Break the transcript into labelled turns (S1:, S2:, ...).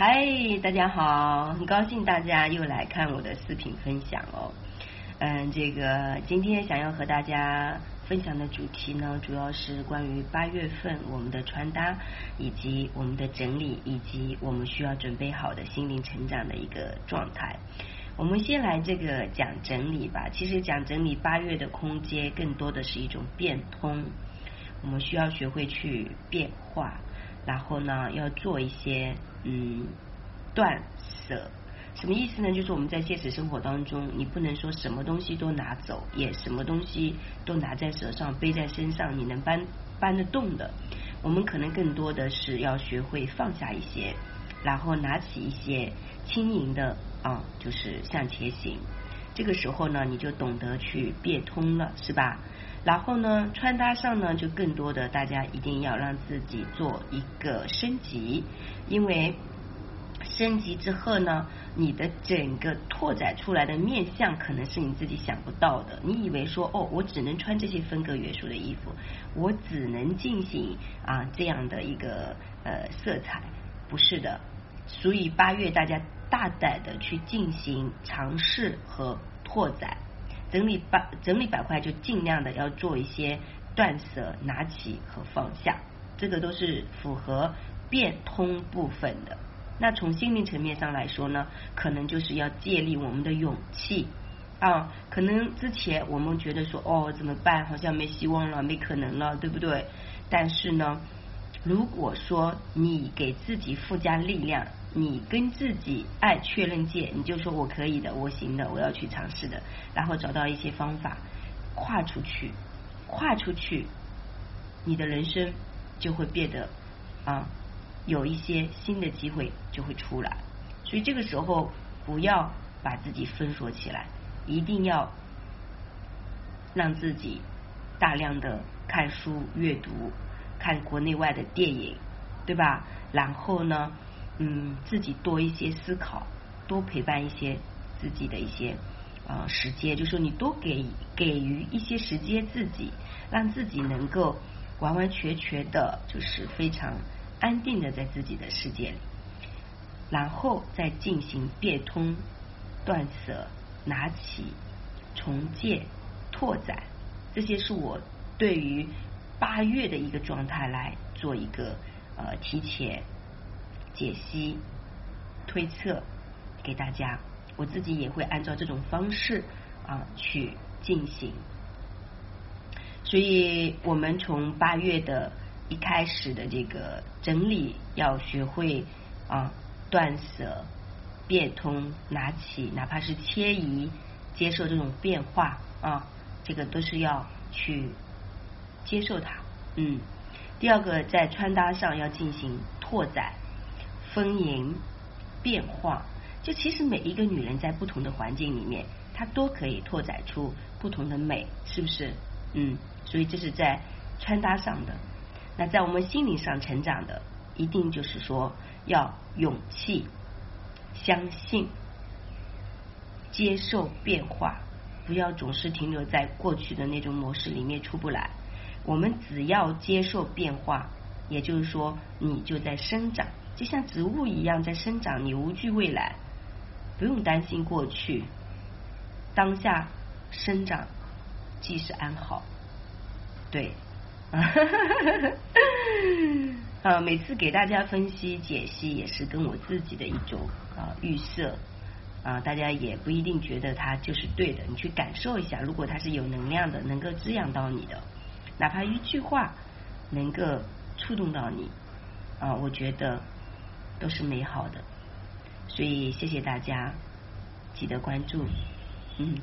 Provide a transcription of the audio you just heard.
S1: 嗨，大家好，很高兴大家又来看我的视频分享哦。嗯，这个今天想要和大家分享的主题呢，主要是关于八月份我们的穿搭，以及我们的整理，以及我们需要准备好的心灵成长的一个状态。我们先来这个讲整理吧。其实讲整理，八月的空间更多的是一种变通，我们需要学会去变化。然后呢，要做一些嗯断舍，什么意思呢？就是我们在现实生活当中，你不能说什么东西都拿走，也什么东西都拿在手上背在身上，你能搬搬得动的。我们可能更多的是要学会放下一些，然后拿起一些轻盈的啊，就是向前行。这个时候呢，你就懂得去变通了，是吧？然后呢，穿搭上呢，就更多的大家一定要让自己做一个升级，因为升级之后呢，你的整个拓展出来的面相可能是你自己想不到的。你以为说哦，我只能穿这些风格元素的衣服，我只能进行啊这样的一个呃色彩，不是的。所以八月大家大胆的去进行尝试和拓展。整理板整理板块就尽量的要做一些断舍、拿起和放下，这个都是符合变通部分的。那从心灵层面上来说呢，可能就是要借力我们的勇气啊。可能之前我们觉得说哦怎么办，好像没希望了，没可能了，对不对？但是呢，如果说你给自己附加力量。你跟自己爱确认界，你就说我可以的，我行的，我要去尝试的，然后找到一些方法，跨出去，跨出去，你的人生就会变得啊，有一些新的机会就会出来。所以这个时候不要把自己封锁起来，一定要让自己大量的看书、阅读、看国内外的电影，对吧？然后呢？嗯，自己多一些思考，多陪伴一些自己的一些呃时间，就说你多给给予一些时间自己，让自己能够完完全全的，就是非常安定的在自己的世界里，然后再进行变通、断舍、拿起、重建、拓展，这些是我对于八月的一个状态来做一个呃提前。解析、推测给大家，我自己也会按照这种方式啊去进行。所以，我们从八月的一开始的这个整理，要学会啊断舍、变通、拿起，哪怕是迁移，接受这种变化啊，这个都是要去接受它。嗯，第二个，在穿搭上要进行拓展。丰盈变化，就其实每一个女人在不同的环境里面，她都可以拓展出不同的美，是不是？嗯，所以这是在穿搭上的。那在我们心灵上成长的，一定就是说要勇气、相信、接受变化，不要总是停留在过去的那种模式里面出不来。我们只要接受变化，也就是说，你就在生长。就像植物一样在生长，你无惧未来，不用担心过去，当下生长即是安好。对，啊，每次给大家分析解析也是跟我自己的一种啊预设啊，大家也不一定觉得它就是对的，你去感受一下，如果它是有能量的，能够滋养到你的，哪怕一句话能够触动到你啊，我觉得。都是美好的，所以谢谢大家，记得关注，嗯。